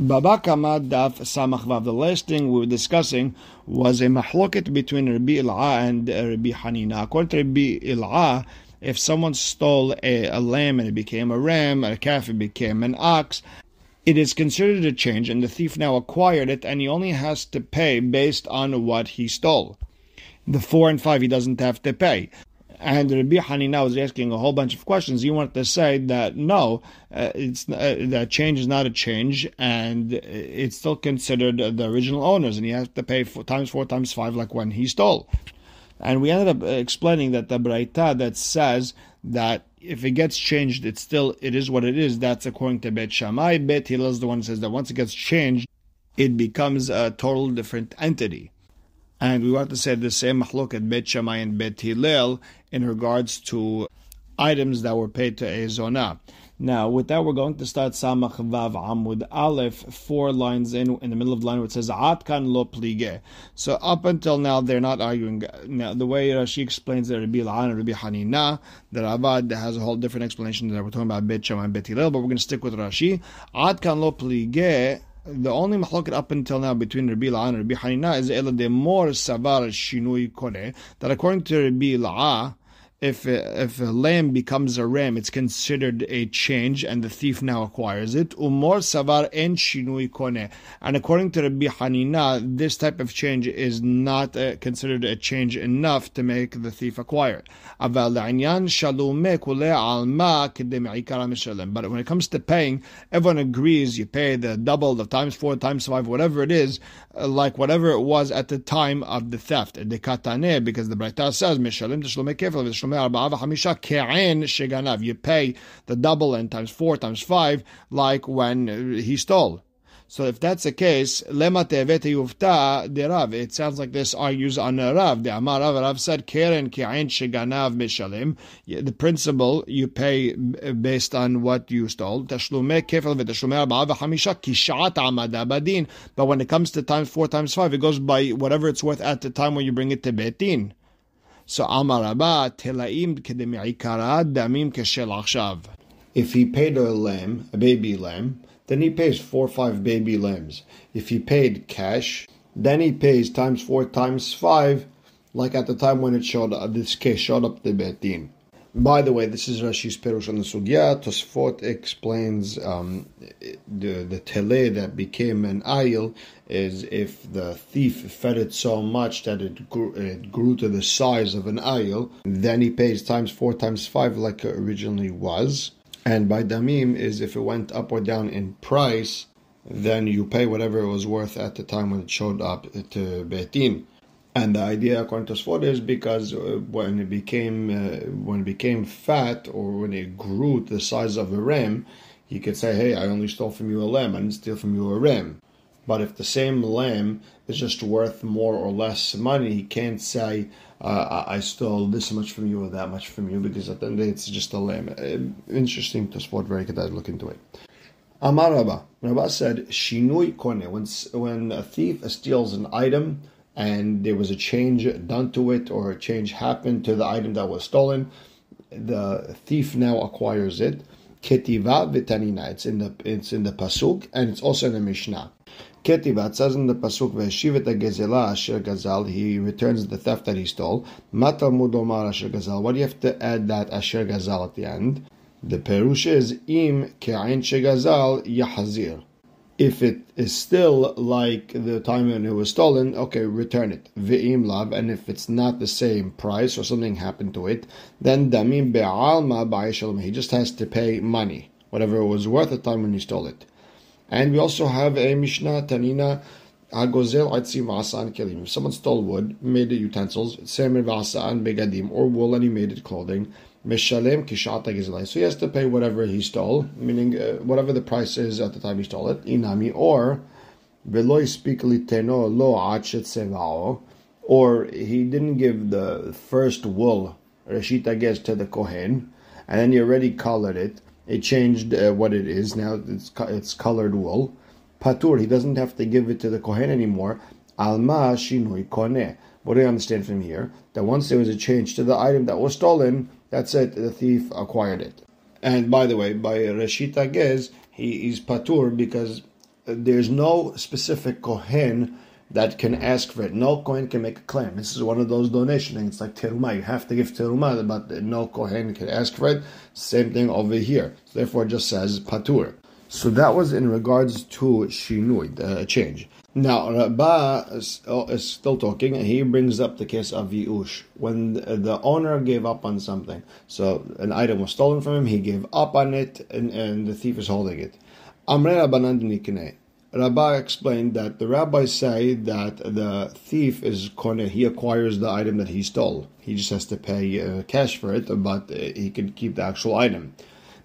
Baba Kama daf samach The last thing we were discussing was a mahloket between Rabbi Il'a and uh, Rabbi Hanina. According to Rabbi Il'a, if someone stole a, a lamb and it became a ram, a calf it became an ox, it is considered a change, and the thief now acquired it, and he only has to pay based on what he stole. The four and five he doesn't have to pay. And Rabbi Hanina was asking a whole bunch of questions. He wanted to say that no, uh, it's uh, that change is not a change, and it's still considered the original owners, and he has to pay four times four times five, like when he stole. And we ended up explaining that the Braita that says that if it gets changed, it's still it is what it is. That's according to Bet Shammai. Bet Hillel is the one who says that once it gets changed, it becomes a total different entity. And we want to say the same mahluk at Bet Shammai and Bet Hillel in regards to items that were paid to Ezona. Now, with that, we're going to start Samach Vav Amud Aleph, four lines in, in the middle of the line where it says Atkan lo plige. So up until now, they're not arguing. Now, the way Rashi explains that Rabbi La'an and Rabbi Hanina, the Ravad has a whole different explanation that we're talking about Bet Shammai and Bet Hillel, but we're going to stick with Rashi. Atkan lo plige the only mahloket up until now between Rabbi Il'a and Rabbi Hanina is ela de more savar shinui kone that according to Rabbi Il'a, if if a lamb becomes a ram, it's considered a change, and the thief now acquires it. Umor savar en shinui kone. And according to Rabbi Hanina, this type of change is not uh, considered a change enough to make the thief acquire. But when it comes to paying, everyone agrees you pay the double, the times four, times five, whatever it is, uh, like whatever it was at the time of the theft. Because the Braita says, you pay the double and times four times five, like when uh, he stole. So if that's the case, lema tevete yufta de Rav. It sounds like this argues on Rav. The Amar Rav, Rav said keren ki'ain sheganav mishalim. The principle you pay uh, based on what you stole. But when it comes to times four times five, it goes by whatever it's worth at the time when you bring it to betin. So Telaim kedemi'ikara damim keshel. If he paid a lamb, a baby lamb, then he pays four or five baby lambs. If he paid cash, then he pays times four times five, like at the time when it showed this case showed up the betin. By the way, this is Rashi's Perush on the Sugya. Tosfot explains um, the the tele that became an ayil is if the thief fed it so much that it grew, it grew to the size of an ayil, then he pays times four times five like it originally was. And by damim is if it went up or down in price, then you pay whatever it was worth at the time when it showed up to betin. And the idea, according to Sfot, is because uh, when it became uh, when it became fat or when it grew to the size of a ram, he could say, "Hey, I only stole from you a lamb. I didn't steal from you a ram." But if the same lamb is just worth more or less money, he can't say, uh, "I stole this much from you or that much from you," because at the end it's just a lamb. Uh, interesting to Sfot. Very good. I'd look into it. Amar Rabba. Rabba said, "Shinui kone." When when a thief steals an item and there was a change done to it or a change happened to the item that was stolen, the thief now acquires it. Ketiva v'tanina. It's in the it's in the pasuk and it's also in the Mishnah. Ketiva it says in the pasuk v'shivet gezela asher gazal. He returns the theft that he stole. Matal mudomar asher gazal. What do you have to add that asher gazal at the end? The perush is im ke'ain shegazal yahazir if it is still like the time when it was stolen, okay, return it. Ve'im lav, and if it's not the same price or something happened to it, then damim be'alma ba'ishalom. He just has to pay money, whatever it was worth at the time when he stole it. And we also have a Mishnah Tanina Agozel Atzi Vasa Kelim. If someone stole wood, made it utensils, Semer Vasa and Begadim, or wool and he made it clothing, So he has to pay whatever he stole, meaning uh, whatever the price is at the time he stole it, Inami, or Veloy Spikli Teno Lo Sevao, or he didn't give the first wool, Reshita gets to the Kohen, and then he already colored it. It changed uh, what it is. Now it's, it's colored wool. Patur, he doesn't have to give it to the Kohen anymore. Alma Shinui Koneh. What do you understand from here? That once there was a change to the item that was stolen, that's it, the thief acquired it. And by the way, by Reshita Gez, he is patur because there's no specific kohen that can ask for it. No kohen can make a claim. This is one of those donation things. It's like teruma. You have to give teruma, but no kohen can ask for it. Same thing over here. Therefore, it just says patur. So that was in regards to shinui, the change. Now, Rabba is, oh, is, still talking, and he brings up the case of Yush. When the owner gave up on something, so an item was stolen from him, he gave up on it, and, and the thief is holding it. Amre Rabbanan Rabbi explained that the rabbis say that the thief is kone, he acquires the item that he stole. He just has to pay uh, cash for it, but uh, he can keep the actual item.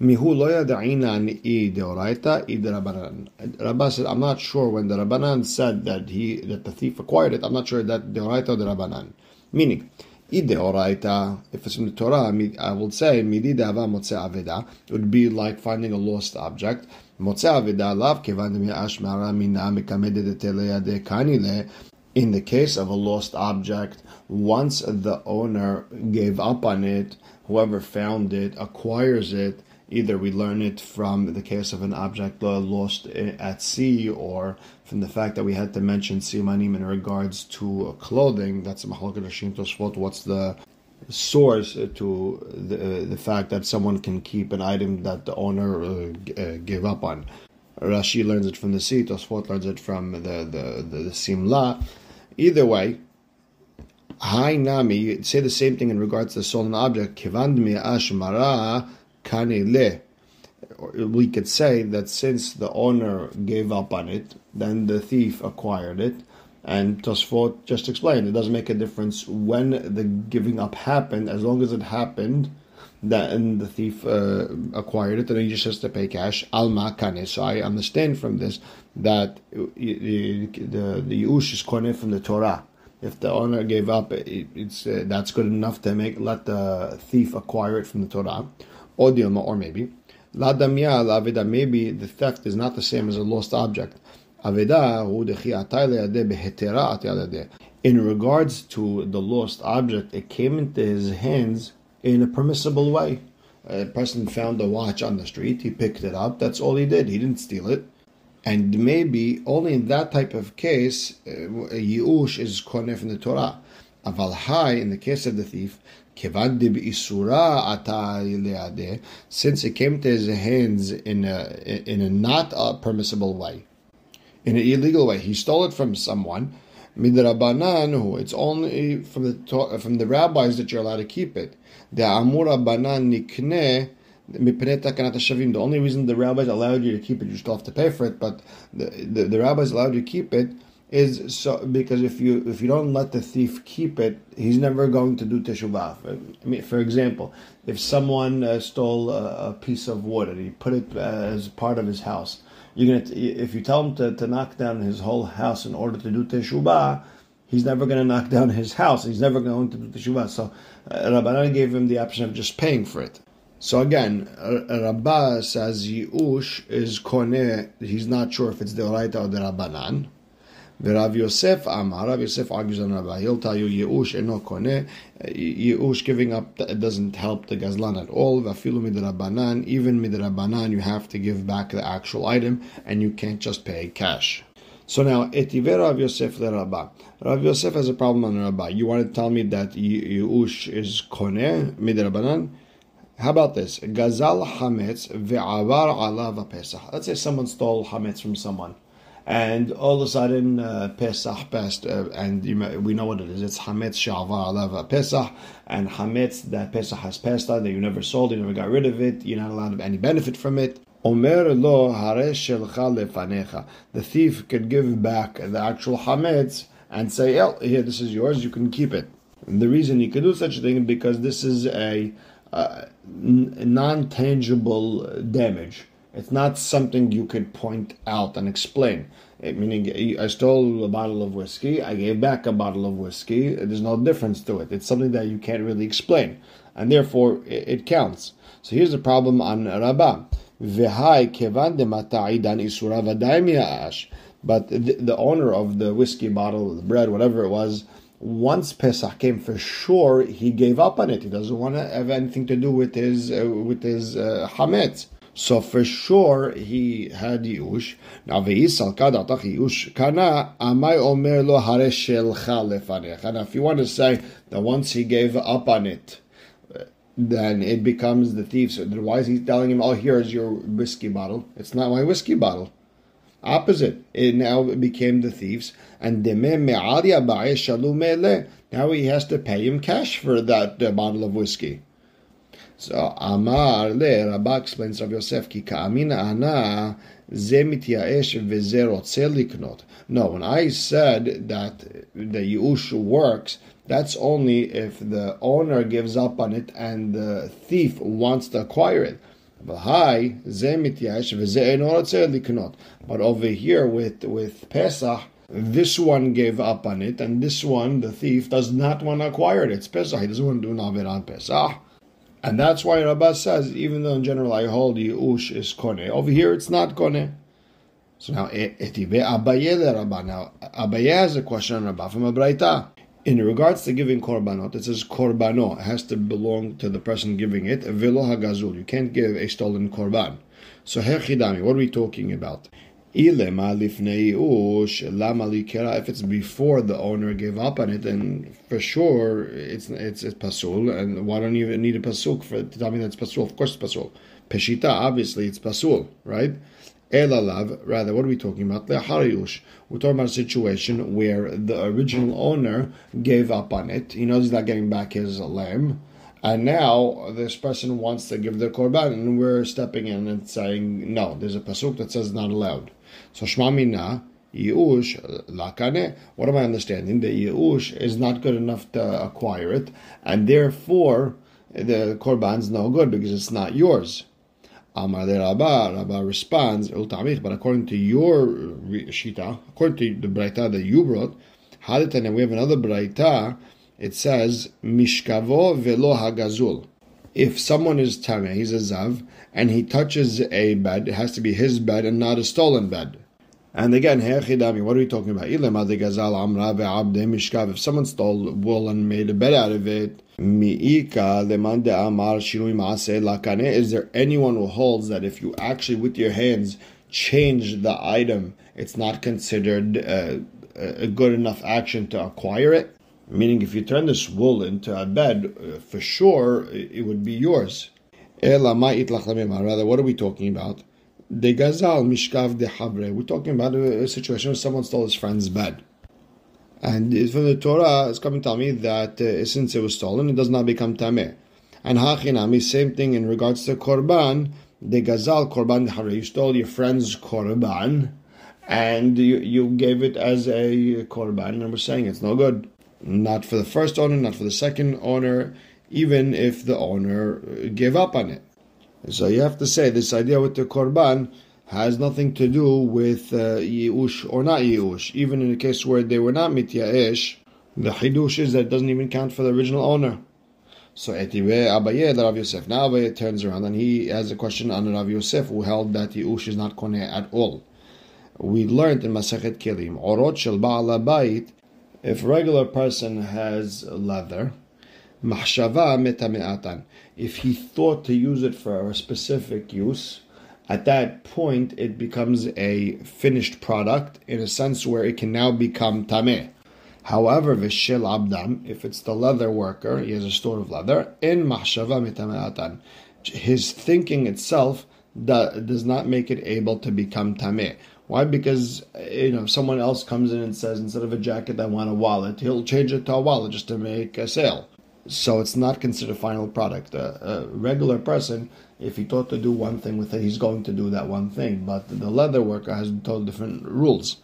Mihu lo yada'ina i deoraita i Rabbanan. Rabbi said, I'm not sure when the Rabbanan said that he that the thief acquired it, I'm not sure that deoraita or the Rabbanan. Meaning, i deoraita, if it's from the Torah, I would say, midi dava motze aveda, it would be like finding a lost object. Motze aveda lav kevan ashmara mina mekamedet eleyade kanile. In the case of a lost object, once the owner gave up on it, whoever found it acquires it, Either we learn it from the case of an object lost at sea, or from the fact that we had to mention simanim in regards to clothing. That's Mahalakad Hashim Tosfot. What's the source to the, the fact that someone can keep an item that the owner uh, uh gave up on? Rashi learns it from the sea. Tosfot learns it from the the the, the simla. Either way, Hi Nami, say the same thing in regards to the stolen object. Kivand ashmara kanele. We could say that since the owner gave up on it, then the thief acquired it. And Tosfot just explained it doesn't make a difference when the giving up happened, as long as it happened, and the thief uh, acquired it, and he just has to pay cash. Alma kane. So I understand from this that the the, the yush is kone from the Torah. If the owner gave up, it, it's uh, that's good enough to make let the thief acquire it from the Torah or or maybe. La damya, la aveda, maybe the theft is not the same as a lost object. Aveda, in regards to the lost object, it came into his hands in a permissible way. A person found a watch on the street, he picked it up, that's all he did, he didn't steal it. And maybe only in that type of case, uh, Yush is koneh from the Torah. Aval high, in the case of the thief, since it came to his hands in a, in a not a permissible way, in an illegal way, he stole it from someone. It's only from the from the rabbis that you're allowed to keep it. The nikne the only reason the rabbis allowed you to keep it, you still have to pay for it, but the, the, the rabbis allowed you to keep it is so because if you if you don't let the thief keep it, he's never going to do teshuvah. I mean, for example, if someone uh, stole a, a, piece of wood and he put it uh, as part of his house, you're gonna if you tell him to, to knock down his whole house in order to do teshuvah, he's never to knock down his house. He's never going to do teshuvah. So uh, Rabbanan gave him the option of just paying for it. So again, Rabbah says Yush is koneh. He's not sure if it's the Oraita or the Rabbanan. Rav Yosef Amar, Rav Yosef argues on Rabbi. He'll tell you eno koneh. Uh, Yeush giving up doesn't help the gazlan at all. Vafilu midrabanan. Even midrabanan, you have to give back the actual item, and you can't just pay cash. So now, etive Rav Yosef le Rabba. Rav Yosef has a problem on Rabba. You want to tell me that Yeush is koneh midrabanan? How about this? Gazal hametz ve'avar alav pesach. Let's say someone stole hametz from someone and all of a sudden uh, Pesach passed, uh, and you, we know what it is. It's Hametz Shalva Alava Pesach, and Hametz that Pesach has passed on, that you never sold, you never got rid of it, you're not allowed to any benefit from it. Omer lo lefanecha. The thief could give back the actual Hametz and say, "Oh, here, this is yours. You can keep it." And the reason he could do such a thing is because this is a, a non-tangible damage it's not something you could point out and explain. It, meaning, I stole a bottle of whiskey, I gave back a bottle of whiskey. There's no difference to it. It's something that you can't really explain, and therefore it, it counts. So here's the problem on Rabbah. But the, the owner of the whiskey bottle, the bread, whatever it was, once Pesach came, for sure he gave up on it. He doesn't want to have anything to do with his uh, with his uh, hametz. So for sure he had Yush. Now ve'isal kadatach Yush kana amai omer lo hare shelcha. Now if you want to say that once he gave up on it, then it becomes the thief. So why is he telling him, oh, here's your whiskey bottle? It's not my whiskey bottle. Opposite. It now became the thieves. And now he has to pay him cash for that uh, bottle of whiskey. So Amar le Rabba explains Rav Yosef ki ka'amina ana ze mityaesh veze. No, when I said that the yush works, that's only if the owner gives up on it and the thief wants to acquire it. But over here with with Pesach, this one gave up on it, and this one, the thief, does not want to acquire it. It's Pesach. He doesn't want to do Navid on Pesach. And that's why Rabbah says, even though in general I hold Yush is Kone, over here it's not Kone. So now, eh, eh, Etive Abaye le Rabbah. Now, Abaye has a question on Rabbah from a. In regards to giving korbanot, it says korbano it has to belong to the person giving it. Velo hagazul, you can't give a stolen korban. So hechidami, what are we talking about? If it's before the owner gave up on it, then for sure it's it's, it's pasul. And why don't you even need a pasul for to tell me that's pasul? Of course it's pasul. Peshita, obviously it's pasul, right? Elalav, rather, what are we talking about? Leharayush. We're talking about a situation where the original owner gave up on it. He knows he's not getting back his lamb. And now this person wants to give the korban, and we're stepping in and saying, no, there's a pasuk that says not allowed. So Shma Mina, Yush, Lakane, what am I understanding? The Yush is not good enough to acquire it, and therefore the korban's no good because it's not yours. Amar de Rabba, Rabba responds, but according to your Shita, according to the Braita that you brought, Haditana, we have another Braita, it says, Mishkavo velo hagazul. If someone is Tameh, he's a Zav, and he touches a bed, it has to be his bed and not a stolen bed. And again, here, what are we talking about? If someone stole wool and made a bed out of it, is there anyone who holds that if you actually with your hands change the item, it's not considered uh, a good enough action to acquire it? Meaning, if you turn this wool into a bed, uh, for sure it would be yours. Rather, what are we talking about? Habre. We're talking about a, situation where someone stole his friend's bed. And from the Torah, it's coming to tell me that uh, since it was stolen, it does not become tameh. And hachinami, same thing in regards to korban. De gazal korban. You stole your friend's korban, and you, you gave it as a korban, and we're saying it's no good. Not for the first owner, not for the second owner, even if the owner gave up on it. So you have to say this idea with the korban has nothing to do with uh, or not yiush. Even in the case where they were not mityaesh, the hidush is that it doesn't even count for the original owner. So etive Abaye Rav Yosef. Now Abaye turns around and he has a question on Rav Yosef who held that yiush is not koneh at all. We learned in Masachet Kelim, orot shel ba'al if regular person has leather, mahshava metame'atan. If he thought to use it for a specific use, at that point it becomes a finished product in a sense where it can now become tameh. However, vishil abdam, if it's the leather worker, he has a store of leather, in mahshava metame'atan. His thinking itself does not make it able to become tameh. Why? Because you know someone else comes in and says instead of a jacket, I want a wallet. He'll change it to a wallet just to make a sale. So it's not considered final product. A, a, regular person, if he thought to do one thing with it, he's going to do that one thing. But the leather worker has total different rules.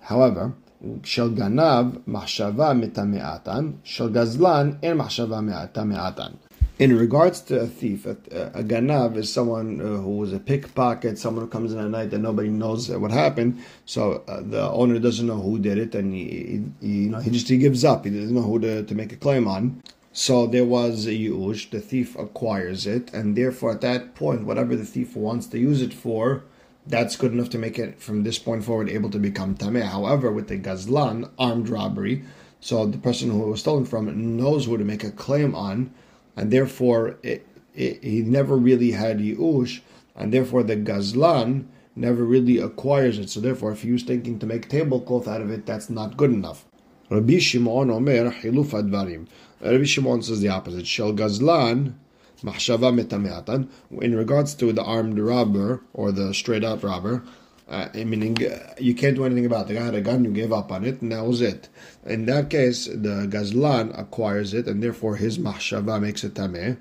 However, shel ganav machshava mitameatan, shel gazlan en machshava mitameatan. In regards to a thief, a, a ganav is someone uh, who was a pickpocket, someone who comes in at night and nobody knows what happened. So uh, the owner doesn't know who did it, and he, he, you know he just he gives up. He doesn't know who to, to make a claim on. So there was a yush, the thief acquires it, and therefore at that point, whatever the thief wants to use it for, that's good enough to make it from this point forward able to become tameh. However, with the gazlan, armed robbery, so the person who was stolen from knows who to make a claim on, and therefore it, it, he never really had yush and therefore the gazlan never really acquires it. So therefore, if he was thinking to make tablecloth out of it, that's not good enough. Rabbi Shimon Omer Hiluf Advarim. Rabbi Shimon says the opposite. Shel Gazlan Mahshava. In regards to the armed robber or the straight up robber, uh, meaning uh, you can't do anything about it. The had a gun, you gave up on it, and that was it. In that case, the Gazlan acquires it, and therefore his Mahshava makes it Tameh.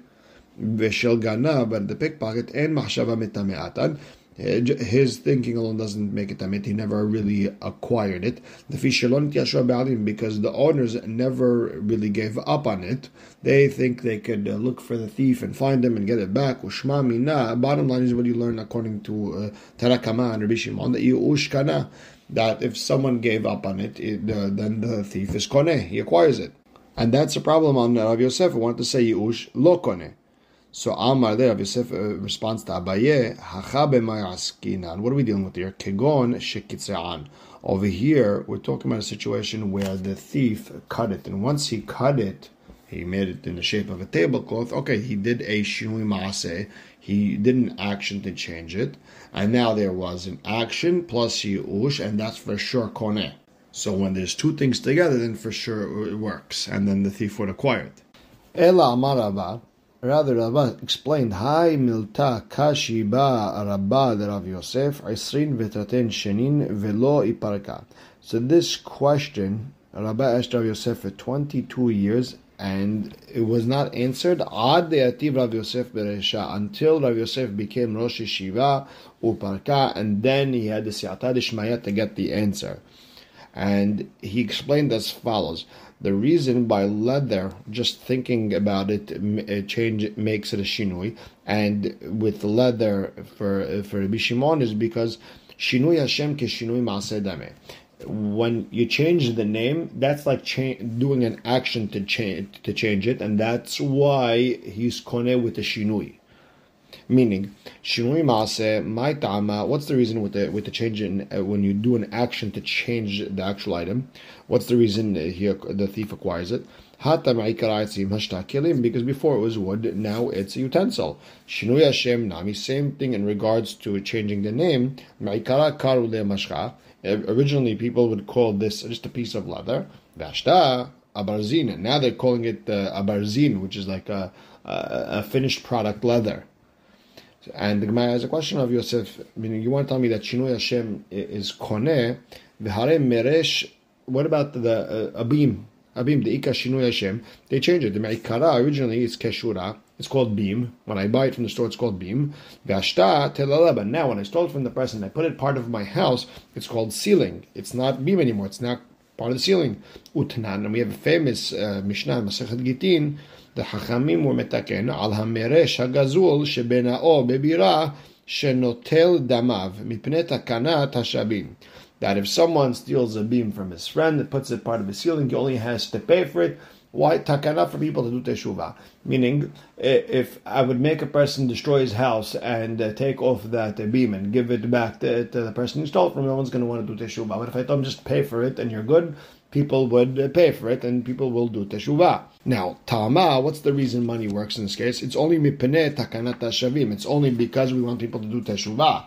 Veshel Gana, but the pickpocket and Mahshava Metameatan his thinking alone doesn't make it tameh. He never really acquired it. The because the owners never really gave up on it. They think they could uh, look for the thief and find him and get it back. Bottom line is what you learn according to Tanna Kamma uh, and Rabbi Shimon that you ushkana that if someone gave up on it, it uh, then the thief is koneh. He acquires it. And that's a problem on Rav Yosef. I want to say Yush lo koneh. So Amar there, Yosef uh, responds to Abaye, Hacha What are we dealing with here? Kegon shekitze'an. Over here, we're talking about a situation where the thief cut it, and once he cut it, he made it in the shape of a tablecloth. Okay, he did a shinui maase. He did an action to change it, and now there was an action plus yush, and that's for sure koneh. So when there's two things together, then for sure it works, and then the thief would acquire it. Ela amar Rather, Rabbah explained, Hai milta kashi ba rabba de Rav Yosef, Isrin vetraten shenin velo iparka. So this question, Rabbah asked Rav Yosef for 22 years, and it was not answered. Ad deativ Rav Yosef beresha, until Rav Yosef became Rosh Yeshiva, uparka, and then he had the Siyata Dishmaya to get the answer. And he explained as follows. The reason by leather, just thinking about it, it uh, change makes it a shinui, and with leather for uh, for Rabbi Shimon is because shinui Hashem ke shinui maaseh When you change the name, that's like cha- doing an action to change to change it, and that's why he's kone with the shinui. Meaning, shinui maase, my tama. What's the reason with the with the change in uh, when you do an action to change the actual item? What's the reason here the thief acquires it? Because before it was wood, now it's a utensil. Shinui Hashem nami, same thing in regards to changing the name. Originally, people would call this just a piece of leather. Vashta abarzin. Now they're calling it uh, abarzin, which is like a, a, a finished product leather. And the Gemara has a question of Yosef, meaning you want to tell me that Shinui Hashem is koneh, v'hare meresh, what about the uh, abim? Abim, the Ika Shinui Hashem, they changed it. The Me'ikara originally is Keshura, it's called beam. When I buy it from the store, it's called beam. Vashta telaleba. Now, when I stole it from the person, I put it part of my house, it's called ceiling. It's not beam anymore, it's now part of the ceiling. Utnan, and we have a famous uh, Mishnah, Masechet Gitin, the Hachamim were metaken al hameresh hagazul shebenao bebira shenotel damav mipnei takanat hashabim. That if someone steals a beam from his friend and puts it part of his ceiling, he only has to pay for it. Why takana for people to do teshuvah? Meaning, if I would make a person destroy his house and uh, take off that uh, beam and give it back to, to, the person who stole it from, no one's going to want to do teshuvah. But if I told him just pay for it and you're good, people would uh, pay for it and people will do teshuvah. Now, tama, what's the reason money works in this case? It's only mipene takanat shavim. It's only because we want people to do teshuvah.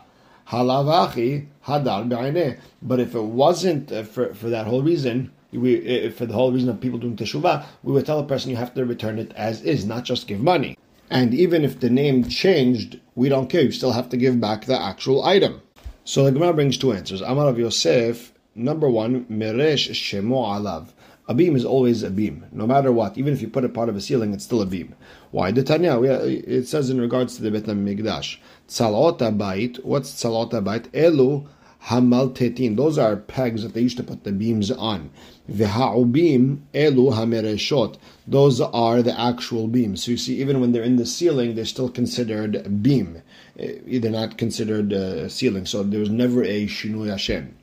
Halavachi hadar be'aineh. But if it wasn't uh, for, for that whole reason, we, uh, for the whole reason of people doing teshuvah, we would tell a person you have to return it as is, not just give money. And even if the name changed, we don't care. You still have to give back the actual item. So the Gemara brings two answers. Amar of Yosef, number one, meresh shemo alav. A beam is always a beam, no matter what. Even if you put it part of a ceiling, it's still a beam. Why? The Tanya, it says in regards to the Bet Mikdash, Tzalot Bait. What's Tzalot Bait? Elu Hamaltetin. Those are pegs that they used to put the beams on. V'ha'ubim elu hamereshot. Those are the actual beams. So you see, even when they're in the ceiling, they're still considered beam. Eh, they're not considered uh, ceiling. So there was never a shinui Hashem.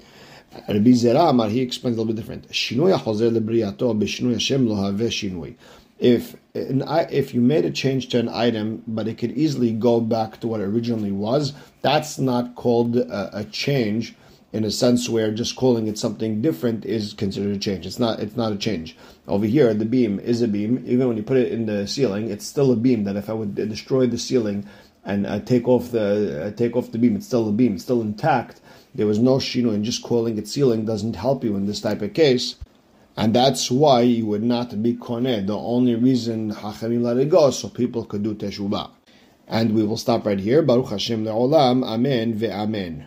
Rabbi Zera Amar, he explains a little bit different. Shinui hachozer lebriyato b'shinui Hashem lo have shinui. If if you made a change to an item, but it could easily go back to what it originally was, that's not called a, a change in a sense where just calling it something different is considered a change. It's not. It's not a change. Over here, the beam is a beam. Even when you put it in the ceiling, it's still a beam. That if I would destroy the ceiling and uh, take off the uh, take off the beam. It's still a beam. It's still intact. There was no shino, and just calling it ceiling doesn't help you in this type of case. And that's why you would not be koneh. The only reason hachamim let it go so people could do teshuvah. And we will stop right here. Baruch Hashem le'olam. Amen ve'amen.